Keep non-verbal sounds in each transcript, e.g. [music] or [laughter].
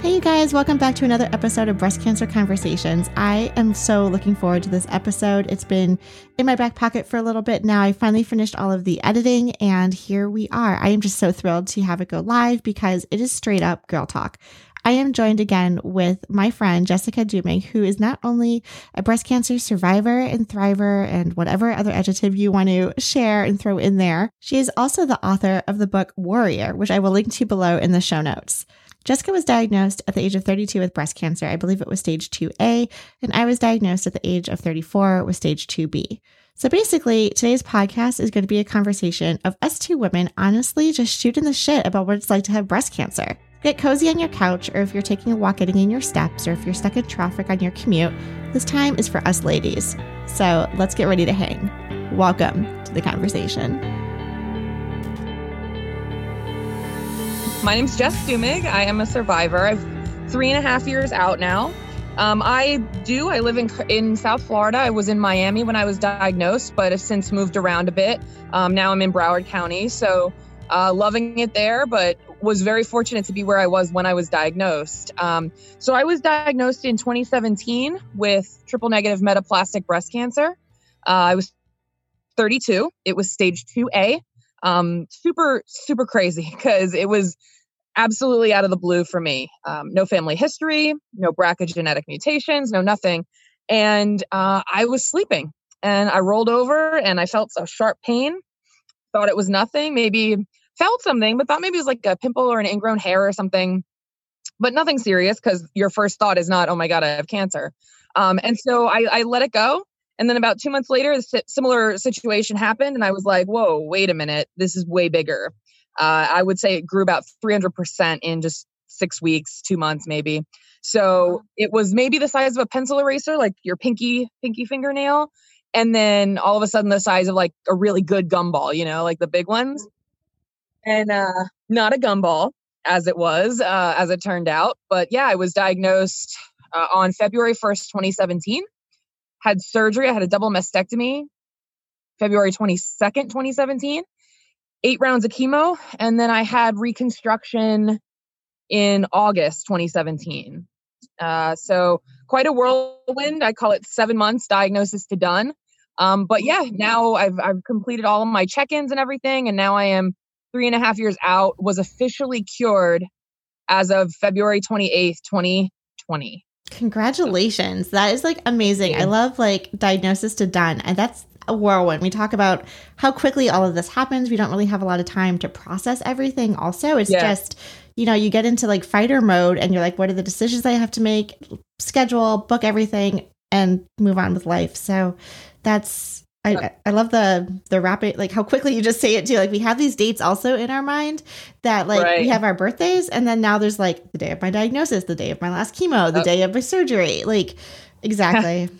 Hey, you guys, welcome back to another episode of Breast Cancer Conversations. I am so looking forward to this episode. It's been in my back pocket for a little bit now. I finally finished all of the editing, and here we are. I am just so thrilled to have it go live because it is straight up girl talk. I am joined again with my friend Jessica Dumig, who is not only a breast cancer survivor and thriver and whatever other adjective you want to share and throw in there, she is also the author of the book Warrior, which I will link to below in the show notes. Jessica was diagnosed at the age of 32 with breast cancer. I believe it was stage 2A, and I was diagnosed at the age of 34 with stage 2B. So basically, today's podcast is going to be a conversation of us two women honestly just shooting the shit about what it's like to have breast cancer. Get cozy on your couch, or if you're taking a walk getting in your steps, or if you're stuck in traffic on your commute, this time is for us ladies. So let's get ready to hang. Welcome to the conversation. My name's Jess Dumig. I am a survivor. I'm three and a half years out now. Um, I do. I live in in South Florida. I was in Miami when I was diagnosed, but have since moved around a bit. Um, now I'm in Broward County, so uh, loving it there. But was very fortunate to be where I was when I was diagnosed. Um, so I was diagnosed in 2017 with triple negative metaplastic breast cancer. Uh, I was 32. It was stage 2A. Um, super, super crazy because it was absolutely out of the blue for me. Um, no family history, no BRCA genetic mutations, no nothing. And uh, I was sleeping and I rolled over and I felt a sharp pain. Thought it was nothing, maybe felt something, but thought maybe it was like a pimple or an ingrown hair or something, but nothing serious because your first thought is not, oh my God, I have cancer. Um, and so I, I let it go. And then about two months later, a similar situation happened. And I was like, whoa, wait a minute. This is way bigger. Uh, I would say it grew about 300% in just six weeks, two months maybe. So it was maybe the size of a pencil eraser, like your pinky, pinky fingernail. And then all of a sudden the size of like a really good gumball, you know, like the big ones and uh, not a gumball as it was, uh, as it turned out. But yeah, I was diagnosed uh, on February 1st, 2017. Had surgery. I had a double mastectomy February 22nd, 2017. Eight rounds of chemo. And then I had reconstruction in August 2017. Uh, so quite a whirlwind. I call it seven months diagnosis to done. Um, but yeah, now I've I've completed all of my check-ins and everything, and now I am three and a half years out, was officially cured as of February 28th, 2020. Congratulations. That is like amazing. I love like diagnosis to done. And that's a whirlwind. We talk about how quickly all of this happens. We don't really have a lot of time to process everything. Also, it's yeah. just, you know, you get into like fighter mode and you're like, what are the decisions I have to make? Schedule, book everything, and move on with life. So that's I, I love the the rapid like how quickly you just say it too. Like we have these dates also in our mind that like right. we have our birthdays and then now there's like the day of my diagnosis, the day of my last chemo, the oh. day of my surgery. Like exactly.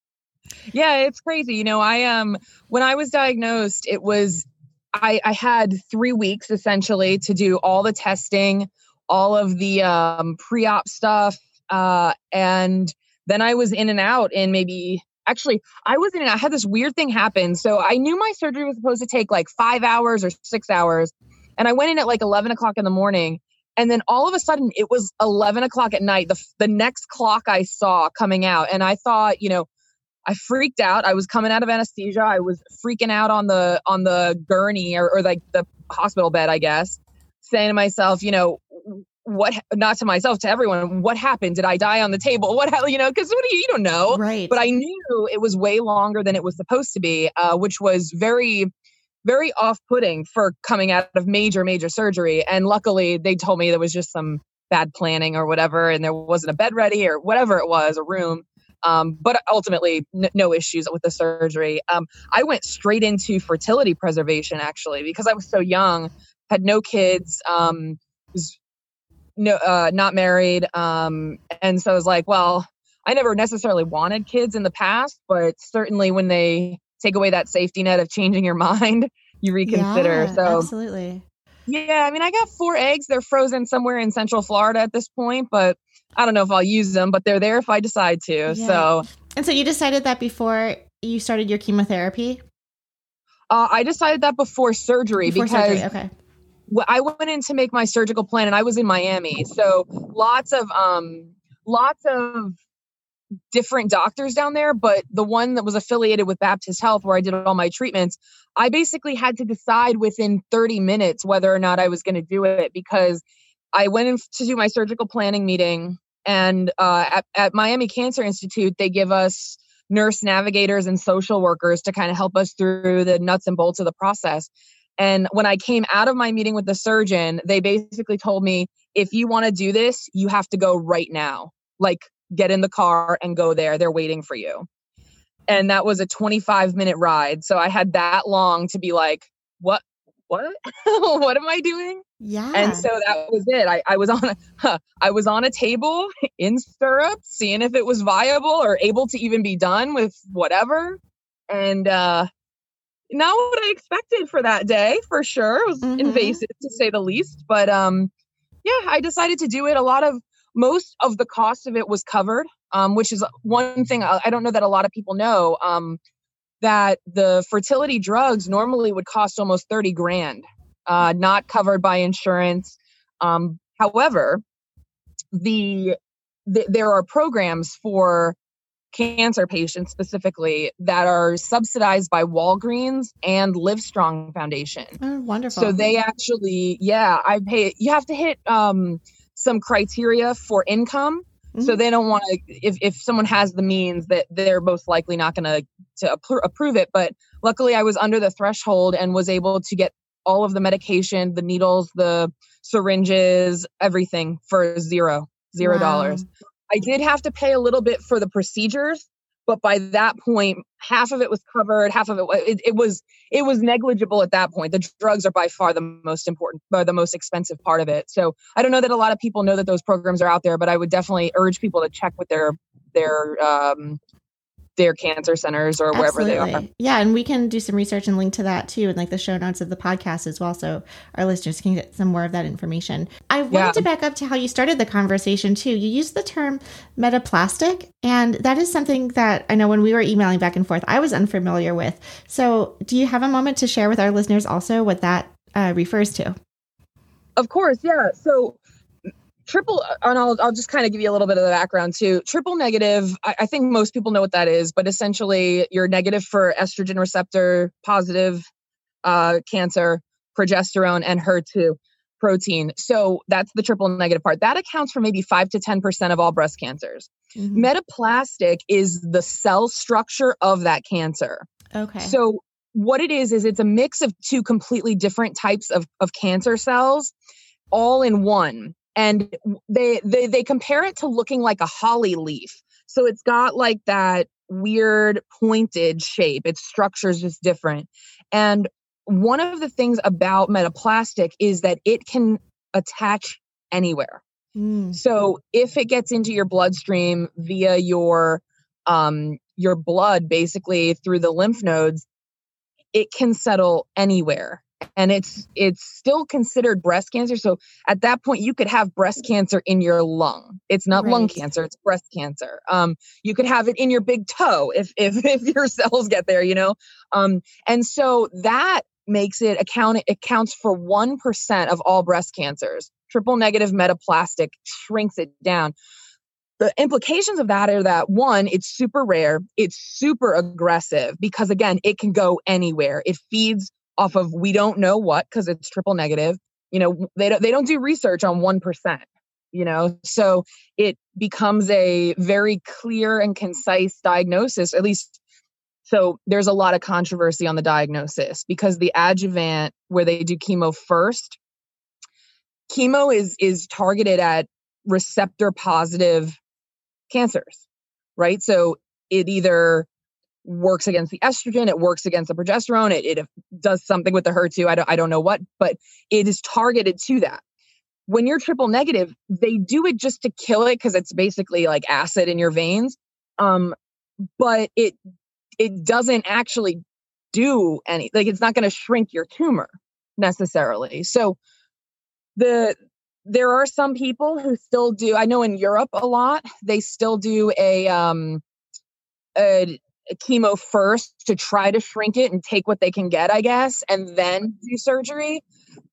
[laughs] yeah, it's crazy. You know, I um when I was diagnosed, it was I I had 3 weeks essentially to do all the testing, all of the um pre-op stuff uh and then I was in and out in maybe actually i was in i had this weird thing happen. So i knew my surgery was supposed to take like five hours or six hours and i went in at like 11 o'clock in the morning and then all of a sudden it was 11 o'clock at night the, the next clock i saw coming out and i thought you know i freaked out. I was coming out of anesthesia. I was freaking out on the on the gurney or, or like the hospital bed i guess saying to myself you know what not to myself to everyone what happened? Did i die on the table? What you know because what do you, you don't know. Right. But i knew it was way longer than it was supposed to be uh, which was very very off-putting for coming out of major major surgery. And luckily they told me there was just some bad planning or whatever and there wasn't a bed ready or whatever it was a room. Um, but ultimately n- no issues with the surgery. Um, i went straight into fertility preservation actually because i was so young had no kids um, was no, uh, not married. Um, and so I was like, well, I never necessarily wanted kids in the past, but certainly when they take away that safety net of changing your [laughs] mind, you reconsider. Yeah, so absolutely. Yeah, I mean, I got four eggs. They're frozen somewhere in Central Florida at this point, but I don't know if I'll use them, but they're there if I decide to. Yeah. So, And so you decided that before you started your chemotherapy? uh, I decided that before surgery Before because surgery. Okay. I went in to make my surgical plan and I was in Miami. So, lots of um lots of different doctors down there, but the one that was affiliated with Baptist Health where I did all my treatments, I basically had to decide within 30 minutes whether or not I was going to do it because I went in to do my surgical planning meeting and uh, at, at Miami Cancer Institute, they give us nurse navigators and social workers to kind of help us through the nuts and bolts of the process. And when I came out of my meeting with the surgeon, they basically told me, if you want to do this, you have to go right now. Like, get in the car and go there. They're waiting for you. And that was a 25 minute ride. So I had that long to be like, what? What? [laughs] what am I doing? Yeah. And so that was it. I, I was on a [laughs] huh, I was on a table in stirrups, seeing if it was viable or able to even be done with whatever. And uh not what I expected for that day, for sure. It was Mhm. invasive to say the least. But um yeah, I decided to do it. A lot of most of the cost of it was covered, um, which is one thing I, I don't know that a lot of people know. Um, that the fertility drugs normally would cost almost 30 grand, uh, not covered by insurance. Um, however, the, the there are programs for cancer patients specifically that are subsidized by Walgreens and Livestrong Foundation. oh, wonderful. So they actually, yeah, I pay. You have to hit um, some criteria for income. So Mhm. they don't want to. If if someone has the means, that they're most likely not going to to approve it. But luckily, I was under the threshold and was able to get all of the medication, the needles, the syringes, everything for zero zero dollars. Wow. I did have to pay a little bit for the procedures, but by that point, half of it was covered, half of it it, it was it was negligible at that point. The drugs are by far the most important, or the most expensive part of it. So I don't know that a lot of people know that those programs are out there, but I would definitely urge people to check with their their um, their cancer centers or wherever they are. Yeah, and we can do some research and link to that too and like the show notes of the podcast as well, so our listeners can get some more of that information. I wanted Yeah. to back up to how you started the conversation too. You used the term metaplastic, and that is something that I know when we were emailing back and forth, I was unfamiliar with. So, do you have a moment to share with our listeners also what that uh, refers to? Of course, yeah. So triple, and I'll I'll just kind of give you a little bit of the background too. Triple negative, I, I think most people know what that is, but essentially you're negative for estrogen receptor positive uh, cancer, progesterone, and HER2 protein. So that's the triple negative part. That accounts for maybe five to ten percent of all breast cancers. Mhm. Metaplastic is the cell structure of that cancer. Okay. So what it is is it's a mix of two completely different types of, of cancer cells all in one. And they, they they compare it to looking like a holly leaf. So it's got like that weird pointed shape. Its structure is just different. And one of the things about metaplastic is that it can attach anywhere. Mm. So if it gets into your bloodstream via your um, your blood, basically through the lymph nodes, it can settle anywhere, and it's it's still considered breast cancer. So at that point, you could have breast cancer in your lung. It's not lung cancer; it's breast cancer. Um, you could have it in your big toe if [laughs] if if your cells get there, you know. Um, and so that makes it account it accounts for one percent of all breast cancers triple negative metaplastic shrinks it down. The implications of that are that one, it's super rare, it's super aggressive because again, it can go anywhere. It feeds off of we don't know what because it's triple negative. You know, they don't they don't do research on 1%, you know. So it becomes a very clear and concise diagnosis, at least so there's a lot of controversy on the diagnosis because the adjuvant where they do chemo first chemo is is targeted at receptor positive cancers right so it either works against the estrogen it works against the progesterone it, it does something with the her2 I don't, I don't know what but it is targeted to that when you're triple negative they do it just to kill it because it's basically like acid in your veins um but it it doesn't actually do any like it's not going to shrink your tumor necessarily. So the there are some people who still do I know in Europe a lot, they still do a um a chemo first to try to shrink it and take what they can get, I guess, and then do surgery.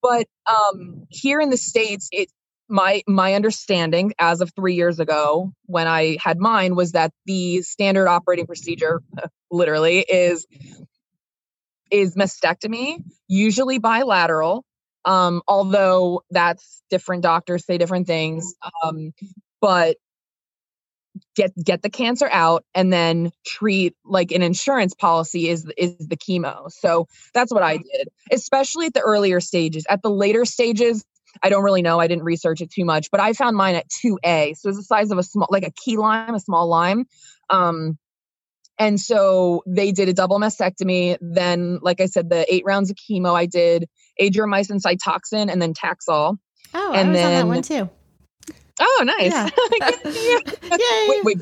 But um here in the states it my my understanding as of 3 years ago when I had mine was that the standard operating procedure [laughs] literally is is mastectomy, usually bilateral. Um, although that's different doctors say different things. Um, but get get the cancer out and then treat like an insurance policy is is the chemo. So that's what I did, especially at the earlier stages. At the later stages, I don't really know. I didn't research it too much, but I found mine at 2A. So it's the size of a small like a key lime, a small lime. Um, and so they did a double mastectomy. Then, like I said, the eight rounds of chemo I did, adriamycin, cytoxan, and then Taxol. Oh, and I was then, on that one too. Oh, nice. Yeah. [laughs] [laughs] yeah. wait, wait,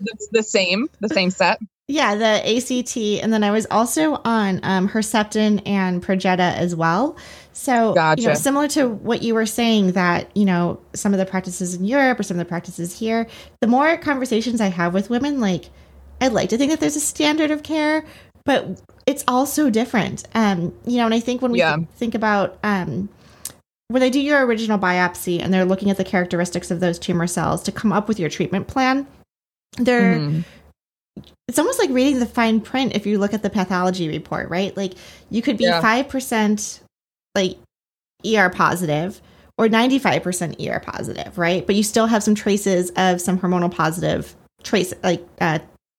the, the same, the same set. Yeah, the ACT, and then I was also on um, Herceptin and Perjeta as well. So, gotcha. you know, similar to what you were saying, that you know some of the practices in Europe or some of the practices here, the more conversations I have with women, like I'd like to think that there's a standard of care, but it's all so different. Um, you know, and I think when we yeah. th- think about um, when they do your original biopsy and they're looking at the characteristics of those tumor cells to come up with your treatment plan, they're mm. it's almost like reading the fine print if you look at the pathology report, right? Like you could be five yeah. percent like ER positive or 95% ER positive, right? But you still have some traces of some hormonal positive trace like uh,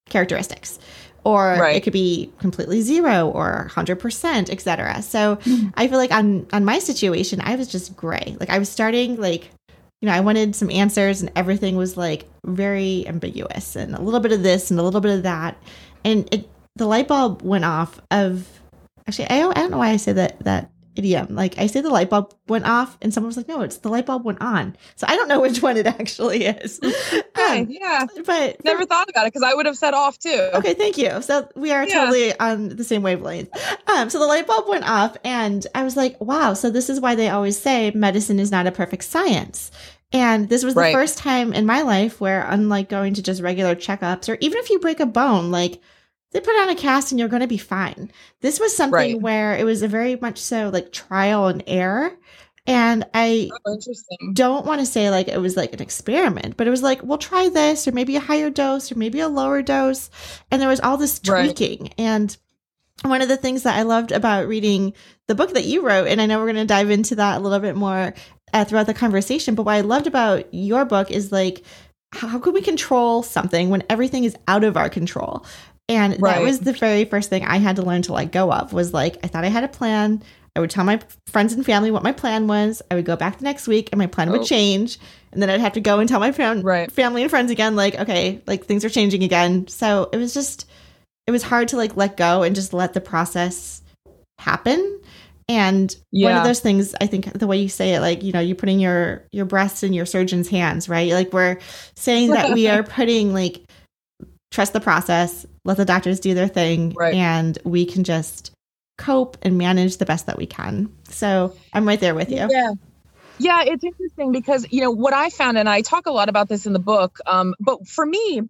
characteristics or right. it could be completely zero or 100% etc so mm-hmm. i feel like on on my situation i was just gray like i was starting like you know i wanted some answers and everything was like very ambiguous and a little bit of this and a little bit of that and it the light bulb went off of actually i don't, I don't know why i say that that idiom. Like I say the light bulb went off and someone was like, no, it's the light bulb went on. So I don't know [laughs] which one it actually is. [laughs] um, yeah. But never thought about it because I would have said off too. Okay, thank you. So we are yeah. totally on the same wavelength. Um, so the light bulb went off and I was like, wow, so this is why they always say medicine is not a perfect science. And this was the right. first time in my life where, unlike going to just regular checkups, or even if you break a bone, like they put on a cast and you're going to be fine. This was something right. where it was a very much so like trial and error. And I oh, don't want to say like it was like an experiment, but it was like, we'll try this or maybe a higher dose or maybe a lower dose. And there was all this tweaking. Right. And one of the things that I loved about reading the book that you wrote, and I know we're going to dive into that a little bit more uh, throughout the conversation, but what I loved about your book is like, how can we control something when everything is out of our control? And right. that was the very first thing I had to learn to let go of was like, I thought I had a plan. I would tell my friends and family what my plan was. I would go back the next week and my plan oh. would change. And then I'd have to go and tell my fam- right. family and friends again, like, okay, like things are changing again. So it was just, it was hard to like let go and just let the process happen. And yeah. one of those things, I think the way you say it, like, you know, you're putting your, your breasts in your surgeon's hands, right? Like we're saying that we [laughs] are putting like, trust the process, let the doctors do their thing, right. and we can just cope and manage the best that we can. So I'm right there with you. Yeah. Yeah, it's interesting because, you know, what I found, and I talk a lot about this in the book, um, but for me,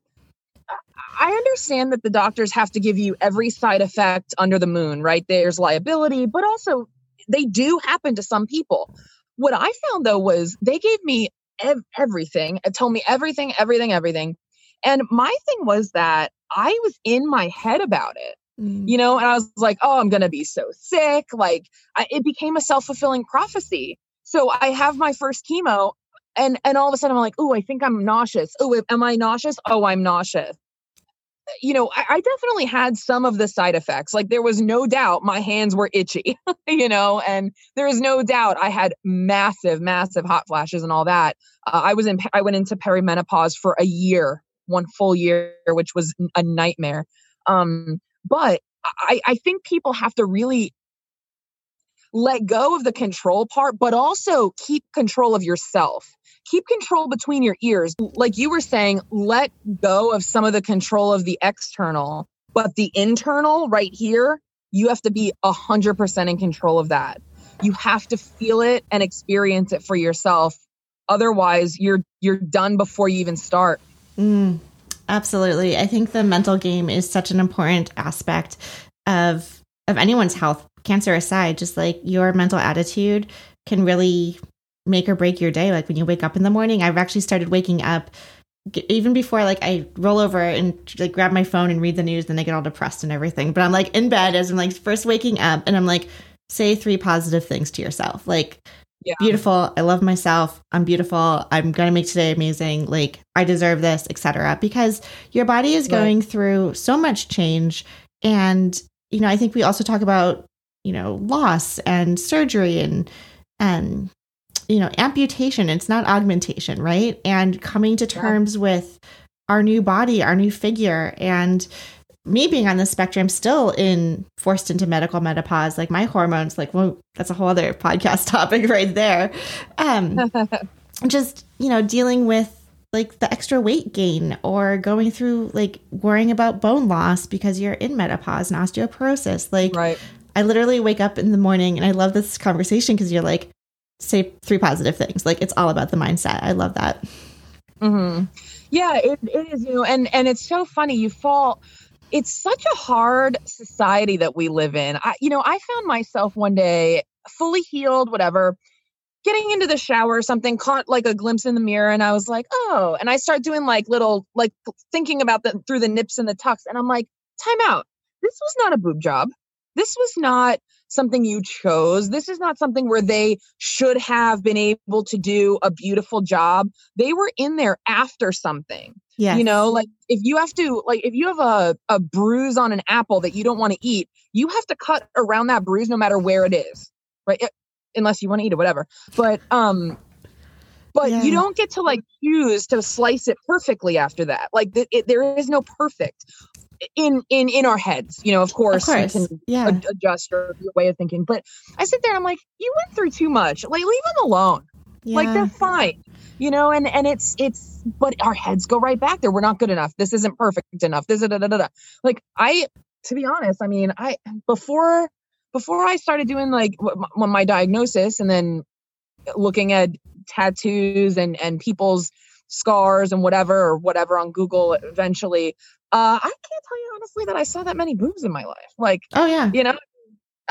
I understand that the doctors have to give you every side effect under the moon, right? There's liability, but also they do happen to some people. What I found though was they gave me ev- everything, told me everything, everything, everything. And my thing was that I was in my head about it. Mm. You know, and I was like, oh, I'm going to be so sick. Like, I, it became a self fulfilling prophecy. So I have my first chemo, and and all of a sudden I'm like, oh, I think I'm nauseous. Oh, am I nauseous? Oh, I'm nauseous. You know, I, I definitely had some of the side effects. Like there was no doubt my hands were itchy, [laughs] you know, and there is no doubt I had massive, massive hot flashes and all that. Uh, I was in, I went into perimenopause for a year one full year, which was a nightmare. Um, but I, I think people have to really let go of the control part, but also keep control of yourself. Keep control between your ears. Like you were saying, let go of some of the control of the external, but the internal right here, you have to be 100% in control of that. You have to feel it and experience it for yourself. Otherwise, you're you're done before you even start. Mm, absolutely. I think the mental game is such an important aspect of of anyone's health, cancer aside, just like your mental attitude can really make or break your day. Like when you wake up in the morning, I've actually started waking up even before like I roll over and like grab my phone and read the news, then I get all depressed and everything. But I'm like in bed as I'm like first waking up and I'm like, say three positive things to yourself. Like, yeah. beautiful. I love myself. I'm beautiful. I'm going to make today amazing. Like, I deserve this, etc. Because your body is going right. through so much change. And, you know, I think we also talk about, you know, loss and surgery and, and, you know, amputation. It's not augmentation, right? And coming to terms yeah. with our new body, our new figure. And, me being on the spectrum still in forced into medical menopause like my hormones like well that's a whole other podcast [laughs] topic right there. Um [laughs] just you know dealing with like the extra weight gain or going through like worrying about bone loss because you're in menopause and osteoporosis. Like right. i literally wake up in the morning and i love this conversation because you're like say three positive things. Like it's all about the mindset. I love that. Mm-hmm. yeah it, it is you know and and it's so funny. You fall it's such a hard society that we live in. I, you know, I found myself one day fully healed, whatever, getting into the shower or something, caught like a glimpse in the mirror, and I was like, oh, and I start doing like little, like thinking about the through the nips and the tucks, and I'm like, time out. This was not a boob job. This was not something you chose. This is not something where they should have been able to do a beautiful job. They were in there after something. Yeah. You know, like if you have to, like if you have a, a bruise on an apple that you don't want to eat, you have to cut around that bruise no matter where it is. Right. It, unless you want to eat it, whatever. But, um, but yeah. you don't get to like choose to slice it perfectly after that. Like th- it, there is no perfect in in in our heads. You know, of course, of course. you can yeah. ad- adjust your, your way of thinking. But I sit there and I'm like, you went through too much. Like leave them alone. Yeah. Like they're fine you know and and it's it's but our heads go right back there. We're not good enough. This isn't perfect enough. This is da, da, da, da. like i to be honest i mean i before before i started doing like my, my diagnosis and then looking at tattoos and and people's scars and whatever or whatever on google eventually uh i can't tell you honestly that i saw that many boobs in my life. Like oh yeah. you know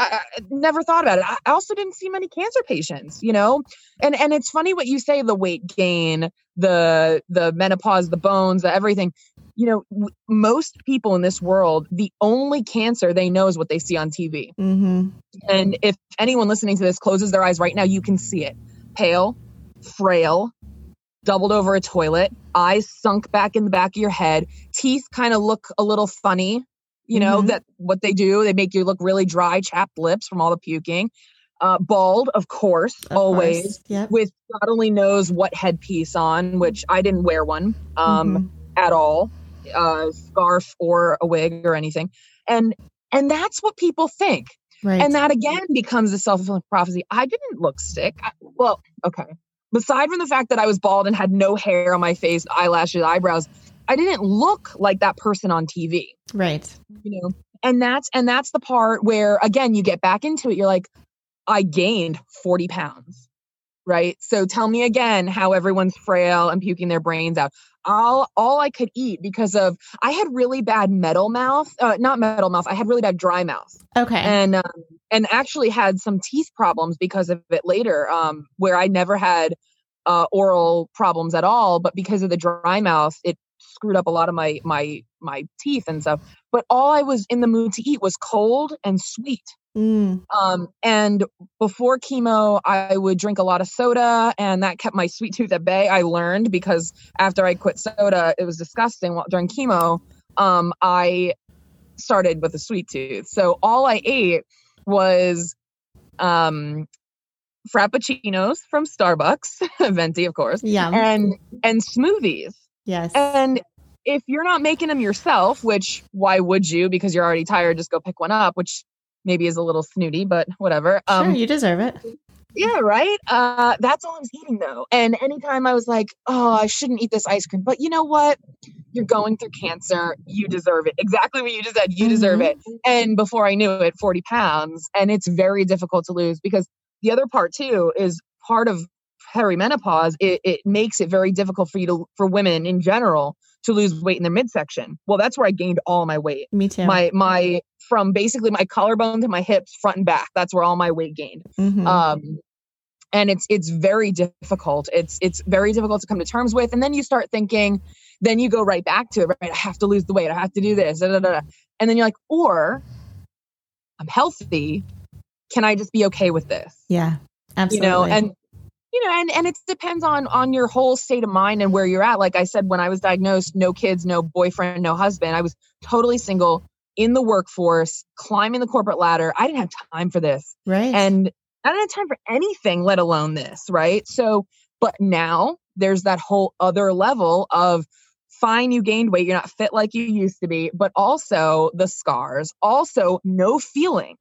I, I, never thought about it. I also didn't see many cancer patients, you know, and and it's funny what you say: the weight gain, the the menopause, the bones, the everything. You know, w- most people in this world, the only cancer they know is what they see on TV. Mm-hmm. And if anyone listening to this closes their eyes right now, you can see it: pale, frail, doubled over a toilet, eyes sunk back in the back of your head, teeth kind of look a little funny you know mm-hmm. that what they do they make you look really dry chapped lips from all the puking uh, bald of course of always course. Yep. with god only knows what headpiece on which i didn't wear one um, mm-hmm. at all uh, scarf or a wig or anything and and that's what people think right. and that again becomes a self-fulfilling prophecy i didn't look sick I, well okay Aside from the fact that i was bald and had no hair on my face eyelashes eyebrows I didn't look like that person on TV. Right. You know, and that's and that's the part where again you get back into it. You're like, I gained 40 pounds. Right. So tell me again how everyone's frail and puking their brains out. All all I could eat because of I had really bad metal mouth, uh, not metal mouth. I had really bad dry mouth. Okay. And um, and actually had some teeth problems because of it later, um, where I never had uh, oral problems at all, but because of the dry mouth, it screwed up a lot of my my my teeth and stuff. But all I was in the mood to eat was cold and sweet. Mm. Um, and before chemo, I would drink a lot of soda, and that kept my sweet tooth at bay. I learned because after I quit soda, it was disgusting. Well, during chemo, um, I started with a sweet tooth. So all I ate was um, frappuccinos from Starbucks, [laughs] venti, of course, yeah, and and smoothies. Yes. And if you're not making them yourself, which why would you? Because you're already tired, just go pick one up, which maybe is a little snooty, but whatever. Um, sure, you deserve it. Yeah, right. Uh, that's all I was eating though. And anytime I was like, oh, I shouldn't eat this ice cream, but you know what? You're going through cancer. You deserve it. Exactly what you just said. You deserve it. And before I knew it, 40 pounds. And it's very difficult to lose because the other part too is part of perimenopause. It, it makes it very difficult for you to, for women in general to lose weight in their midsection. Well, that's where I gained all my weight. Me too. My, my, from basically my collarbone to my hips, front and back. That's where all my weight gained. Mhm. Um, and it's it's very difficult. It's it's very difficult to come to terms with. And then you start thinking, then you go right back to it. Right, I have to lose the weight. I have to do this. da, da, da, da. And then you're like, or I'm healthy. Can I just be okay with this? yeah, absolutely. You know, and you know, and and it depends on on your whole state of mind and where you're at. Like I said, when I was diagnosed, no kids, no boyfriend, no husband. I was totally single in the workforce, climbing the corporate ladder. I didn't have time for this right. and I don't have time for anything, let alone this, right? So, but now there's that whole other level of fine, you gained weight, you're not fit like you used to be, but also the scars, also no feeling,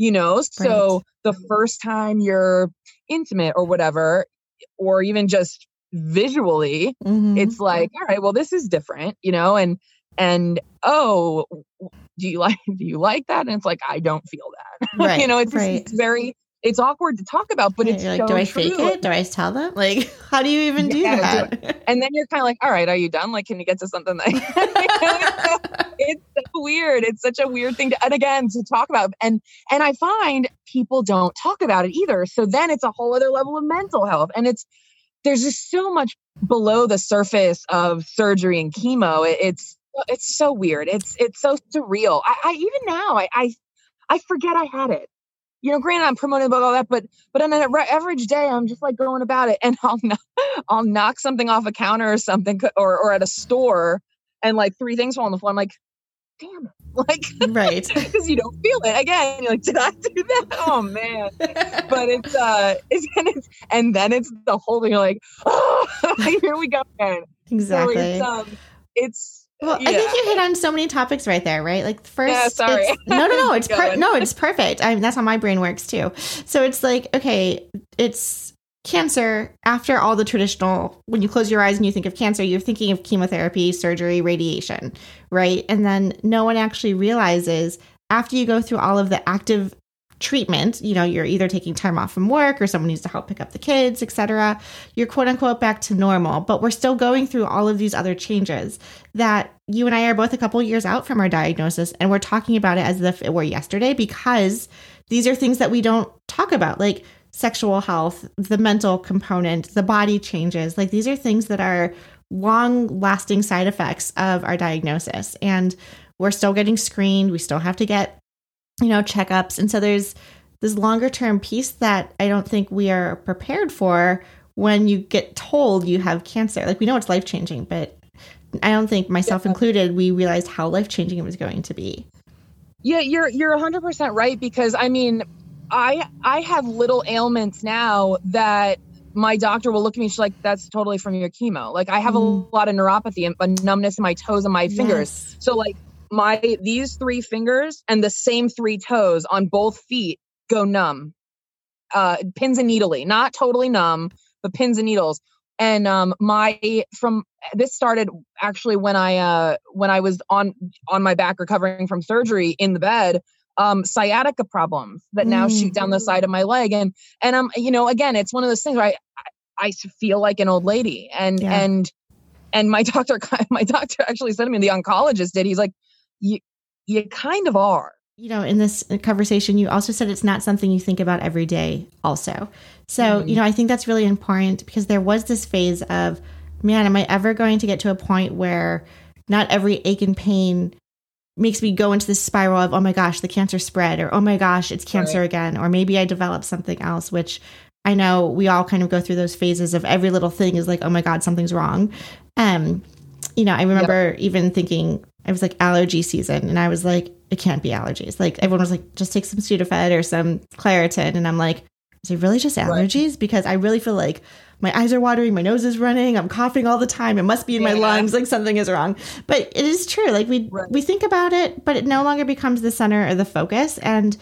you know? So Right. the first time you're intimate or whatever, or even just visually, Mhm. it's like, all right, well, this is different, you know, and and oh, do you like [laughs] do you like that? And it's like, I don't feel that. [laughs] Right, you know, it's, right. it's very it's awkward to talk about, but it's like, so do I true. fake it? Do I tell them? Like, [laughs] how do you even do Yeah, do that? And then you're kind of like, all right, are you done? Like, can you get to something that [laughs] it's so weird. It's such a weird thing to and again to talk about. And and I find people don't talk about it either. So then it's a whole other level of mental health. And it's there's just so much below the surface of surgery and chemo. It, it's it's so weird. It's it's so surreal. I, I even now I, I I forget I had it. You know, granted, I'm promoting about all that, but but on an average day, I'm just like going about it, and [laughs] I'll I'll knock something off a counter or something, or or at a store, and like three things fall on the floor. I'm like, damn it, [laughs] like right. [laughs] because you don't feel it again. You're like, did I do that? Oh man! But it's uh, it's and it's and then it's the whole thing. You're like, oh, here we go again. exactly. So it's um, it's Well, I think you hit on so many topics right there, right? Like first, Yeah, sorry. it's- [laughs] no, no, no, it's per- no, it's perfect. I mean, that's how my brain works too. So it's like, okay, it's cancer after all the traditional. When you close your eyes and you think of cancer, you're thinking of chemotherapy, surgery, radiation, right? And then no one actually realizes after you go through all of the active treatment you know you're either taking time off from work or someone needs to help pick up the kids etc you're quote unquote back to normal. But we're still going through all of these other changes that you and I are both a couple years out from our diagnosis and we're talking about it as if it were yesterday because these are things that we don't talk about like sexual health the mental component the body changes. Like these are things that are long lasting side effects of our diagnosis and we're still getting screened. We still have to get you know checkups and so there's this longer term piece that i don't think we are prepared for when you get told you have cancer like we know it's life changing but i don't think myself Yeah. included we realized how life changing it was going to be Yeah, you're you're 100% right because I mean, I I have little ailments now that my doctor will look at me she's like that's totally from your chemo. Like I have Mm. a lot of neuropathy and a numbness in my toes and my fingers. Yes. So like my these three fingers and the same three toes on both feet go numb. Uh pins and needly, not totally numb, but pins and needles. And um my from this started actually when I uh when I was on on my back recovering from surgery in the bed um sciatica problems that now Mm. shoot down the side of my leg and and I'm you know again it's one of those things where I I, I feel like an old lady and Yeah. and and my [laughs] doctor my doctor actually said to me the oncologist did he's like you you kind of are you know, in this conversation, you also said it's not something you think about every day, also. So, Mhm. you know, I think that's really important because there was this phase of, man, am I ever going to get to a point where not every ache and pain makes me go into this spiral of, oh my gosh, the cancer spread, or oh my gosh, it's cancer Right. again, or maybe I develop something else, which I know we all kind of go through those phases of every little thing is like, oh my God, something's wrong. Um, you know, I remember even thinking I was like allergy season, and I was like, it can't be allergies. Like everyone was like, just take some Sudafed or some Claritin, and I'm like, is it really just allergies? Because I really feel like my eyes are watering, my nose is running, I'm coughing all the time. It must be in my Yeah. lungs, like something is wrong. But it is true. Like we Right. we think about it, but it no longer becomes the center or the focus. And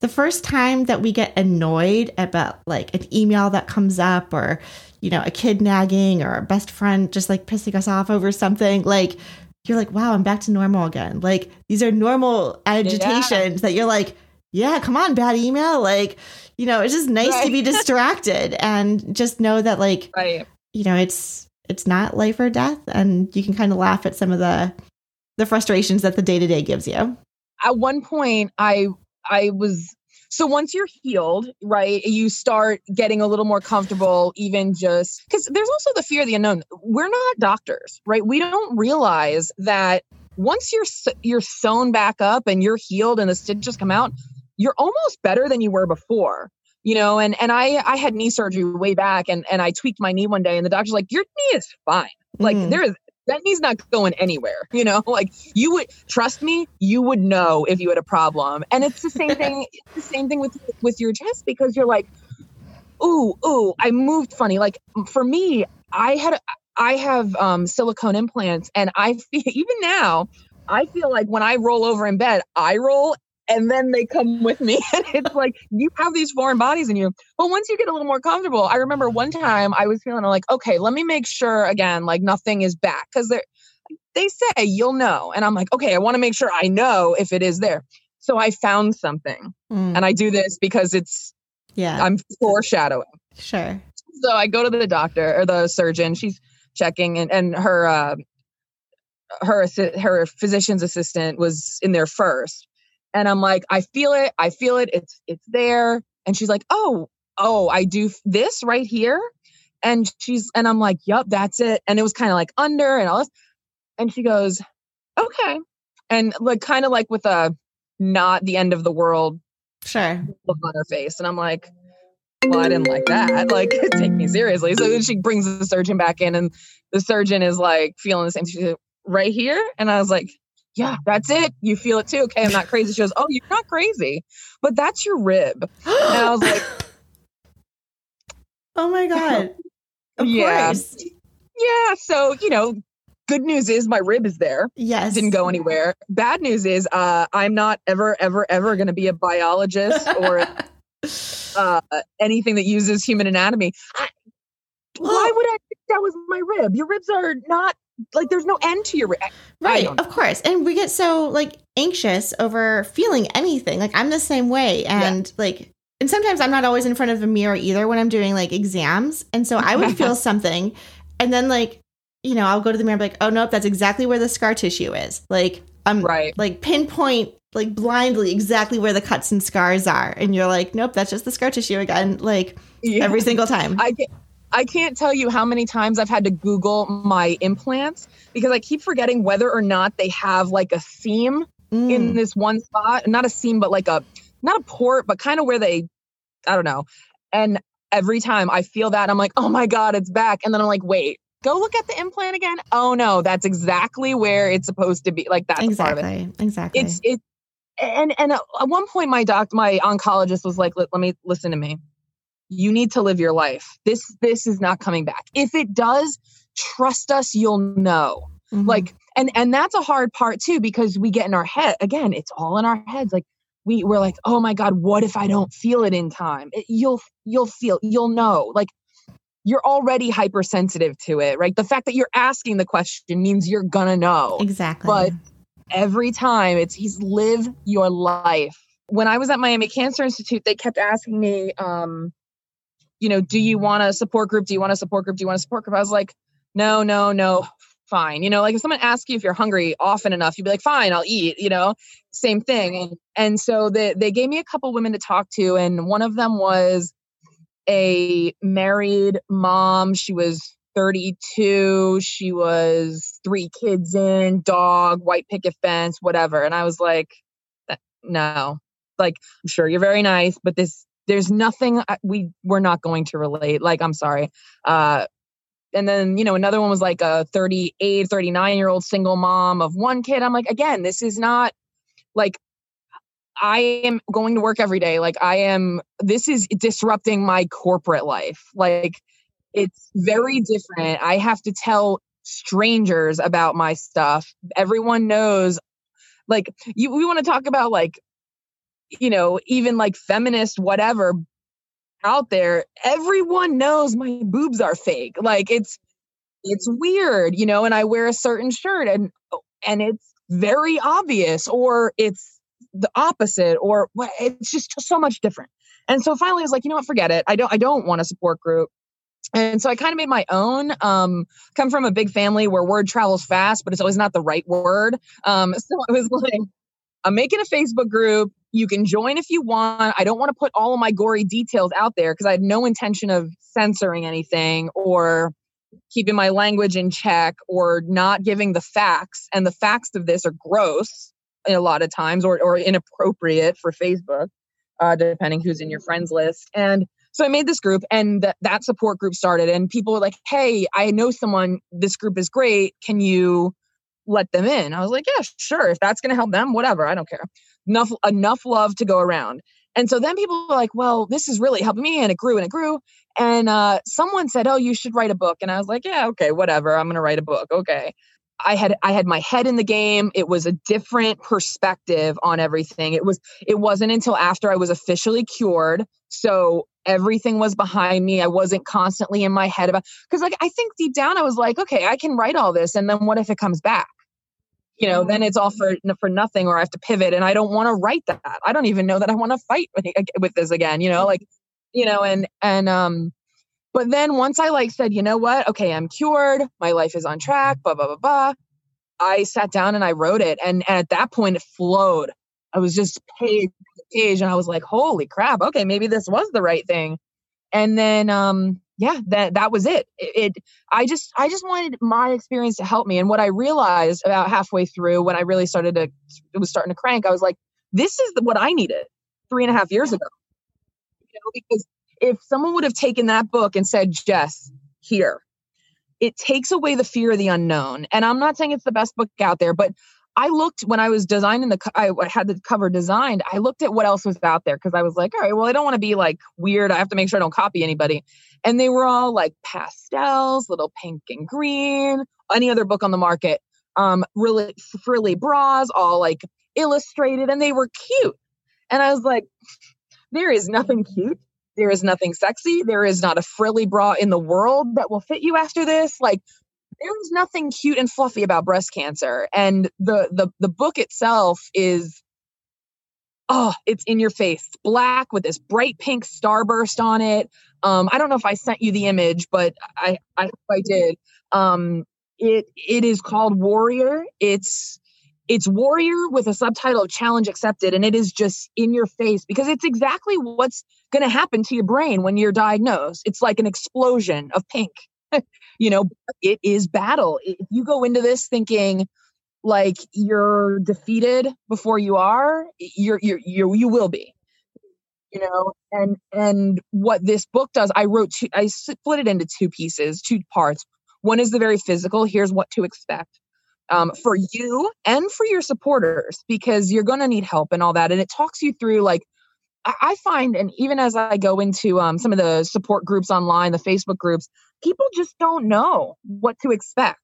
the first time that we get annoyed about like an email that comes up or you know a kid nagging or a best friend just like pissing us off over something like you're like wow i'm back to normal again like these are normal agitations yeah. that you're like yeah come on bad email like you know it's just nice right. to be [laughs] distracted and just know that like right. you know it's it's not life or death and you can kind of laugh at some of the the frustrations that the day to day gives you at one point i I was so once you're healed, right, you start getting a little more comfortable, even just because there's also the fear of the unknown. We're not doctors, right? We don't realize that once you're you're sewn back up and you're healed and the stitches come out, you're almost better than you were before. You know, and and I I had knee surgery way back, and and I tweaked my knee one day, and the doctor's like, "Your knee is fine. Like mm. there is that knee's not going anywhere. You know, like you would trust me, you would know if you had a problem. And it's the same thing. [laughs] it's the same thing with with your chest because you're like, ooh, ooh, I moved funny. Like for me, I had I have um, silicone implants, and I [laughs] feel even now. I feel like when I roll over in bed, I roll and then they come with me. [laughs] And it's like you have these foreign bodies in you. But once you get a little more comfortable i remember one time i was feeling like okay let me make sure again like nothing is back. Because they they say you'll know. And i'm like okay i want to make sure i know if it is there. So i found something. Mm. and i do this because it's yeah. I'm foreshadowing. Sure. So i go to the doctor or the surgeon she's checking and, and her uh, her her physician's assistant was in there first and I'm like, I feel it. I feel it. It's it's there. And she's like, oh, oh, I do this right here. And she's and I'm like, yep, that's it. And it was kind of like under and all this. And she goes, okay. And like kind of like with a not the end of the world sure look on her face. And I'm like, well, I didn't like that. [laughs] Like, [laughs] take me seriously. So then she brings the surgeon back in, and the surgeon is like feeling the same. She's right here. And I was like, yeah, that's it. You feel it too. Okay, I'm not crazy. She goes, oh, you're not crazy, but that's your rib. And I was like, [gasps] oh my [laughs] God. Of yeah. Course. Yeah. So, you know, good news is my rib is there. Yes. Didn't go anywhere. Bad news is uh, I'm not ever, ever, ever going to be a biologist or [laughs] uh, anything that uses human anatomy. I, why would I think that was my rib? Your ribs are not like there's no end to your right of course and we get so like anxious over feeling anything like i'm the same way and yeah. like and sometimes i'm not always in front of a mirror either when i'm doing like exams and so i would [laughs] feel something and then like you know i'll go to the mirror and be like oh nope that's exactly where the scar tissue is like i'm right like pinpoint like blindly exactly where the cuts and scars are and you're like nope that's just the scar tissue again like yeah. every single time i get I can't tell you how many times I've had to Google my implants because I keep forgetting whether or not they have like a seam mm. in this one spot. Not a seam, but like a, not a port, but kind of where they, I don't know. And every time I feel that, I'm like, oh my God, it's back. And then I'm like, wait, go look at the implant again. Oh no, that's exactly where it's supposed to be. Like that's exactly, part of it. Exactly. It's, it, and, and at one point my doc, my oncologist was like, let, let me listen to me you need to live your life. This this is not coming back. If it does, trust us, you'll know. Mm-hmm. Like and and that's a hard part too because we get in our head again, it's all in our heads like we we're like, "Oh my god, what if I don't feel it in time?" It, you'll you'll feel you'll know. Like you're already hypersensitive to it, right? The fact that you're asking the question means you're gonna know. Exactly. But every time it's he's live your life. When I was at Miami Cancer Institute, they kept asking me, um, you know, do you want a support group? Do you want a support group? Do you want a support group? I was like, no, no, no, fine. You know, like if someone asks you if you're hungry often enough, you'd be like, fine, I'll eat, you know, same thing. And, and so they, they gave me a couple women to talk to. And one of them was a married mom. She was 32. She was three kids in, dog, white picket fence, whatever. And I was like, no, like, I'm sure you're very nice, but this there's nothing uh, we we're not going to relate like i'm sorry uh and then you know another one was like a 38 39 year old single mom of one kid. I'm like again this is not like i am going to work every day. Like i am this is disrupting my corporate life. Like it's very different. I have to tell strangers about my stuff. Everyone knows like you we want to talk about like you know, even like feminist, whatever out there, everyone knows my boobs are fake. Like it's, it's weird, you know, and I wear a certain shirt and, and it's very obvious or it's the opposite or it's just so much different. And so finally I was like, you know what, forget it. I don't I don't want a support group. And so I kind of made my own. Um, come from a big family where word travels fast, but it's always not the right word. Um, [laughs] so I was like, I'm making a Facebook group. You can join if you want. I don't want to put all of my gory details out there because I had no intention of censoring anything or keeping my language in check or not giving the facts. And the facts of this are gross a lot of times or, or inappropriate for Facebook, uh, depending who's in your friends list. And so I made this group and th- that support group started. And people were like, hey, I know someone, this group is great. Can you let them in? I was like, yeah, sure. If that's going to help them, whatever. I don't care. Enough, enough love to go around. And so then people were like, well, this is really helping me. And it grew and it grew. And uh, someone said, oh, you should write a book. And I was like, yeah, okay, whatever. I'm going to write a book. Okay. I had I had my head in the game. It was a different perspective on everything. It was it wasn't until after I was officially cured. So everything was behind me. I wasn't constantly in my head about because like I think deep down I was like, okay, I can write all this and then what if it comes back? You know, then it's all for for nothing, or I have to pivot, and I don't want to write that. I don't even know that I want to fight [laughs] with, with this again. You know, like, you know, and and um, but then once I like said, you know what, okay, I'm cured, my life is on track, blah blah blah blah. I sat down and I wrote it, and, and at that point it flowed. I was just page page, and I was like, holy crap, okay, maybe this was the right thing. And then um, yeah that that was it. it. it i just i just wanted my experience to help me and what i realized about halfway through when i really started to it was starting to crank i was like this is the, what i needed three and a half years ago you know because if someone would have taken that book and said jess here it takes away the fear of the unknown and i'm not saying it's the best book out there but I looked when I was designing the, I had the cover designed. I looked at what else was out there because I was like, all right, well, I don't want to be like weird. I have to make sure I don't copy anybody. And they were all like pastels, little pink and green, any other book on the market. Um, really frilly bras, all like illustrated, and they were cute. And I was like, there is nothing cute. There is nothing sexy. There is not a frilly bra in the world that will fit you after this. Like, there's nothing cute and fluffy about breast cancer and the the the book itself is oh it's in your face. Black with this bright pink starburst on it. Um i don't know if i sent you the image but i i hope i did. Um it it is called warrior. It's it's warrior with a subtitle of challenge accepted and it is just in your face because it's exactly what's going to happen to your brain when you're diagnosed. It's like an explosion of pink [laughs] you know, it is battle. If you go into this thinking like you're defeated before you are, you're you're, you're you will be. You know, and and what this book does, I wrote two, I split it into two pieces, two parts. One is the very physical. Here's what to expect. Um, for you and for your supporters because you're going to need help and all that and it talks you through like I find, and even as I go into um, some of the support groups online, the Facebook groups, people just don't know what to expect.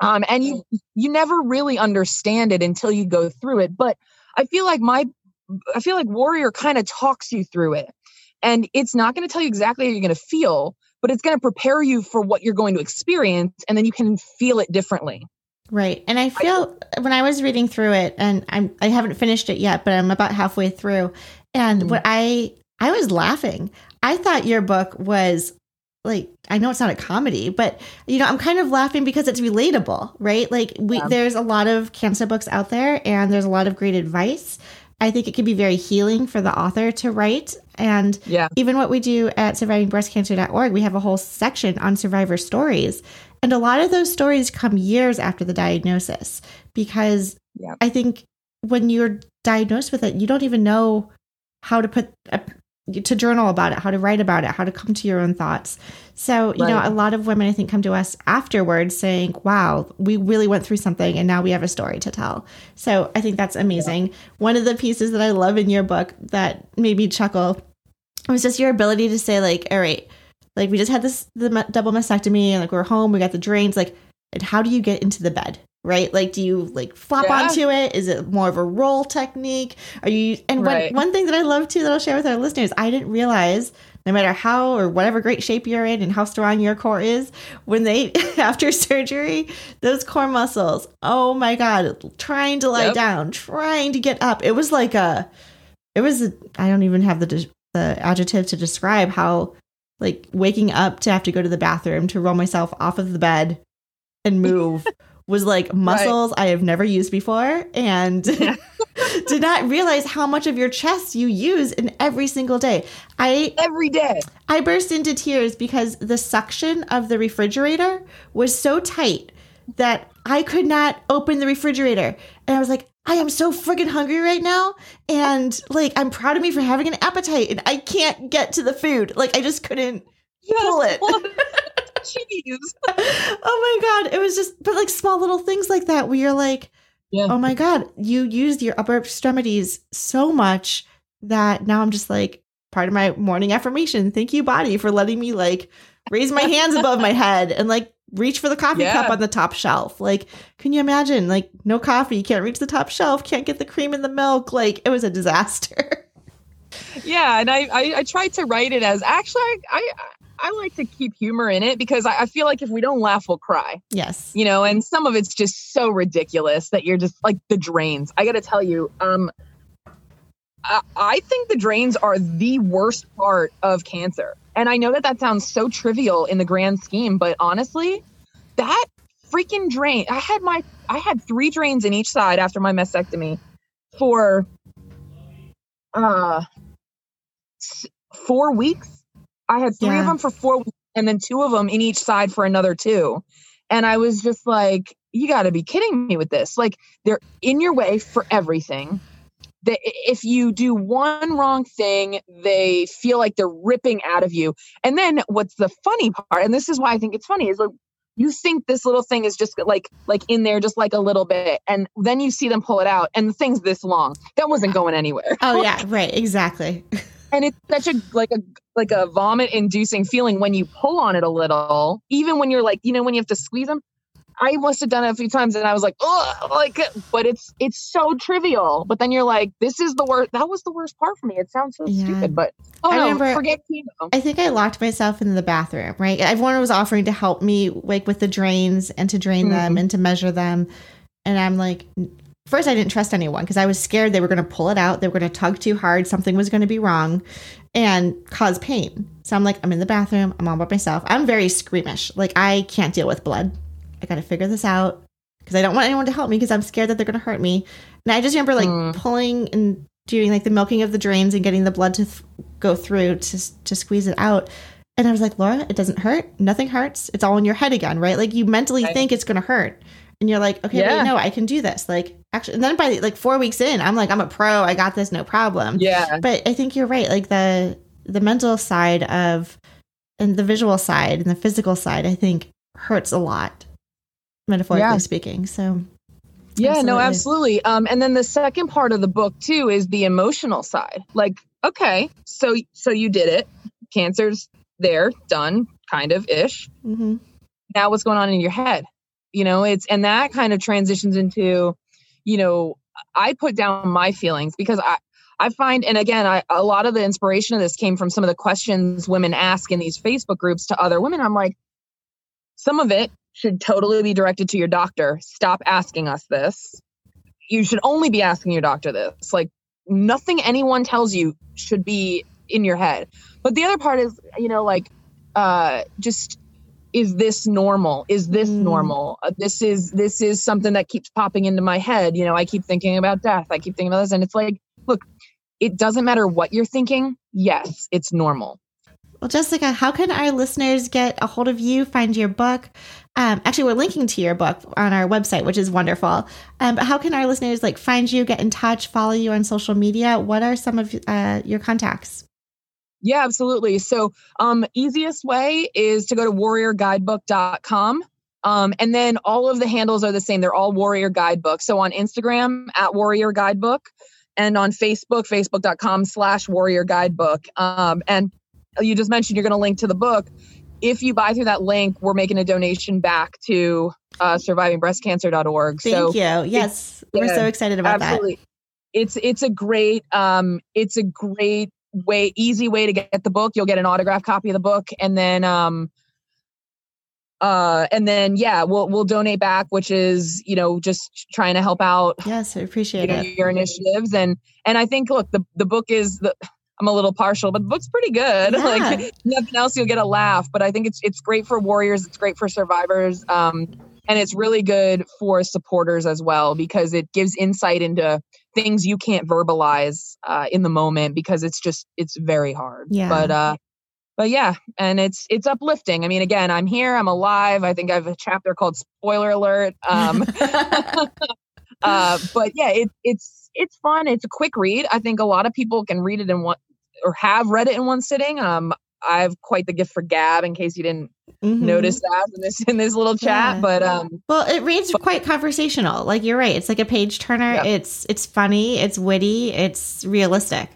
Um, and you you never really understand it until you go through it. But I feel like my I feel like Warrior kind of talks you through it. And it's not going to tell you exactly how you're going to feel, but it's going to prepare you for what you're going to experience. And then you can feel it differently. Right. And I feel when I was reading through it, and I'm I haven't finished it yet, but I'm about halfway through. And mm-hmm. what I I was laughing. I thought your book was like I know it's not a comedy, but you know, I'm kind of laughing because it's relatable, right? Like we yeah. there's a lot of cancer books out there and there's a lot of great advice. I think it can be very healing for the author to write. And yeah. even what we do at survivingbreastcancer.org, we have a whole section on survivor stories. And a lot of those stories come years after the diagnosis because yeah. I think when you're diagnosed with it, you don't even know how to put a, to journal about it, how to write about it, how to come to your own thoughts. So, you right. know, a lot of women I think come to us afterwards saying, wow, we really went through something and now we have a story to tell. So I think that's amazing. Yeah. One of the pieces that I love in your book that made me chuckle was just your ability to say, like, all right, like we just had this the double mastectomy and like we're home, we got the drains, like, and how do you get into the bed? Right? Like, do you like flop Yeah. onto it? Is it more of a roll technique? Are you, and Right. one, one thing that I love too that I'll share with our listeners, I didn't realize no matter how or whatever great shape you're in and how strong your core is, when they, [laughs] after surgery, those core muscles, oh my God, trying to lie Yep. down, trying to get up. It was like a, it was, I I don't even have the, de- the adjective to describe how like waking up to have to go to the bathroom to roll myself off of the bed and move [laughs] was like muscles I have never used before and [laughs] [laughs] did not realize how much of your chest you use in every single day. I Every day. I burst into tears because the suction of the refrigerator was so tight that I could not open the refrigerator. And I was like, I am so friggin' hungry right now. And like, I'm proud of me for having an appetite and I can't get to the food. Like, I just couldn't pull it. [laughs] Jeez. [laughs] oh my God. It was just, but like small little things like that where you're like, Yeah. oh my God, you used your upper extremities so much that now I'm just like, part of my morning affirmation. Thank you, body, for letting me like raise my hands above my [laughs] head and like reach for the coffee Yeah. cup on the top shelf. Like, can you imagine? Like, no coffee, can't reach the top shelf, can't get the cream in the milk. Like, it was a disaster. Yeah, and I, I I tried to write it as actually I I, I like to keep humor in it because I, I feel like if we don't laugh, we'll cry. yes. You know, and some of it's just so ridiculous that you're just like the drains. I got to tell you, um, I, I think the drains are the worst part of cancer, and I know that that sounds so trivial in the grand scheme, but honestly, that freaking drain. I had my I had three drains in each side after my mastectomy for uh four weeks. I had three Yeah. of them for four weeks and then two of them in each side for another two. And I was just like, you got to be kidding me with this. Like, they're in your way for everything. They, if you do one wrong thing, they feel like they're ripping out of you. And then what's the funny part, and this is why I think it's funny, is like you think this little thing is just like like in there just like a little bit and then you see them pull it out and the thing's this long that wasn't going anywhere [laughs] Oh, yeah, right. Exactly. [laughs] and it's such a like a like a vomit inducing feeling when you pull on it a little even when you're like you know when you have to squeeze them i must have done it a few times and i was like oh like but it's it's so trivial but then you're like this is the worst that was the worst part for me it sounds so Yeah. stupid but oh I no remember- forget chemo I think I locked myself in the bathroom, right? Everyone was offering to help me like with the drains and to drain them Mhm. and to measure them. And I'm like, first I didn't trust anyone because I was scared they were going to pull it out. They were going to tug too hard. Something was going to be wrong and cause pain. So I'm like, I'm in the bathroom. I'm all by myself. I'm very squeamish. Like I can't deal with blood. I got to figure this out because I don't want anyone to help me because I'm scared that they're going to hurt me. And I just remember like Mm. pulling and doing like the milking of the drains and getting the blood to th- go through to to squeeze it out. And I was like, Laura, it doesn't hurt. Nothing hurts. It's all in your head again, right? Like you mentally Right. think it's going to hurt. And you're like, okay, Yeah. wait, no, I can do this. Like, actually, and then by like four weeks in, I'm like, I'm a pro. I got this, no problem. yeah But I think you're right. Like the the mental side of and the visual side and the physical side, I think hurts a lot, metaphorically Yeah. speaking. So Yeah, no, Absolutely. absolutely. Um, and then the second part of the book too is the emotional side. Like, okay, so so you did it. Cancer's there, done, kind of ish. mhm. Now what's going on in your head? You know, it's and that kind of transitions into, you know, I put down my feelings because I I find, and again, I, a lot of the inspiration of this came from some of the questions women ask in these Facebook groups to other women. I'm like, some of it should totally be directed to your doctor. Stop asking us this. You should only be asking your doctor this. Like, nothing anyone tells you should be in your head. But the other part is, you know, like, uh, just is this normal? Is this Mm. normal? Uh, this is this is something that keeps popping into my head. You know, I keep thinking about death. I keep thinking about this, and it's like, look, it doesn't matter what you're thinking. Yes, it's normal. Well, Jessica, how can our listeners get a hold of you, find your book? Um, actually, we're linking to your book on our website, which is wonderful. Um, but how can our listeners like find you, get in touch, follow you on social media? What are some of uh, your contacts? Yeah, absolutely. So, um, easiest way is to go to warriorguidebook.com. Um, and then all of the handles are the same. They're all Warrior Guidebook. So on Instagram at Warrior Guidebook and on Facebook, facebook.com slash Warrior Guidebook. Um, and you just mentioned you're going to link to the book. If you buy through that link, we're making a donation back to uh, survivingbreastcancer.org. Thank so you. Yes, we're yeah, so excited about that. absolutely. It's it's a great um it's a great way easy way to get the book. You'll get an autographed copy of the book, and then um uh and then yeah we'll we'll donate back which is you know just trying to help out. Yes, I appreciate you know, it. your initiatives and and i think look the the book is the i'm a little partial but the book's pretty good [laughs] Yeah. like nothing else you'll get a laugh but i think it's it's great for warriors it's great for survivors um and it's really good for supporters as well because it gives insight into things you can't verbalize uh, in the moment because it's just it's very hard Yeah. but uh but yeah and it's it's uplifting i mean again i'm here i'm alive i think i have a chapter called spoiler alert um [laughs] [laughs] uh but yeah it, it's it's fun it's a quick read i think a lot of people can read it in one or have read it in one sitting um i have quite the gift for gab in case you didn't Mhm. notice that in this in this little chat Yeah. but um Well, it reads quite conversational. Like you're right. It's like a page turner. Yeah. It's it's funny. It's witty. It's realistic.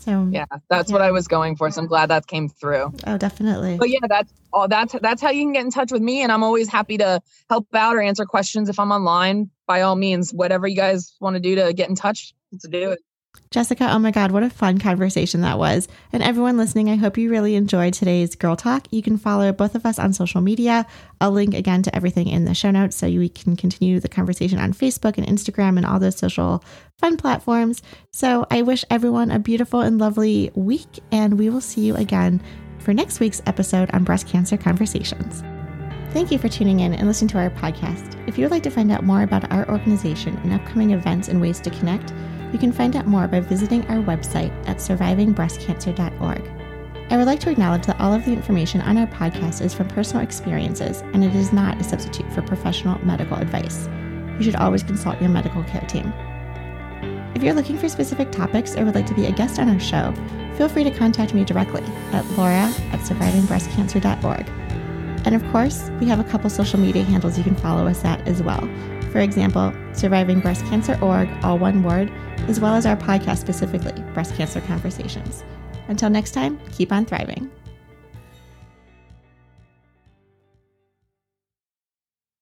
So yeah that's what i was going for so i'm glad that came through. Oh, definitely. but yeah that's all that's that's how you can get in touch with me and i'm always happy to help out or answer questions if i'm online. By all means whatever you guys want to do to get in touch let's do it Jessica, oh my God, what a fun conversation that was. And everyone listening, I hope you really enjoyed today's Girl Talk. You can follow both of us on social media. I'll link again to everything in the show notes so we can continue the conversation on Facebook and Instagram and all those social fun platforms. So I wish everyone a beautiful and lovely week, and we will see you again for next week's episode on breast cancer conversations. Thank you for tuning in and listening to our podcast. If you would like to find out more about our organization and upcoming events and ways to connect, you can find out more by visiting our website at survivingbreastcancer.org. I would like to acknowledge that all of the information on our podcast is from personal experiences and it is not a substitute for professional medical advice. You should always consult your medical care team. If you're looking for specific topics or would like to be a guest on our show, feel free to contact me directly at laura at survivingbreastcancer.org. And of course, we have a couple social media handles you can follow us at as well. For example, Surviving Breast Cancer Org, all one word, as well as our podcast specifically, Breast Cancer Conversations. Until next time, keep on thriving.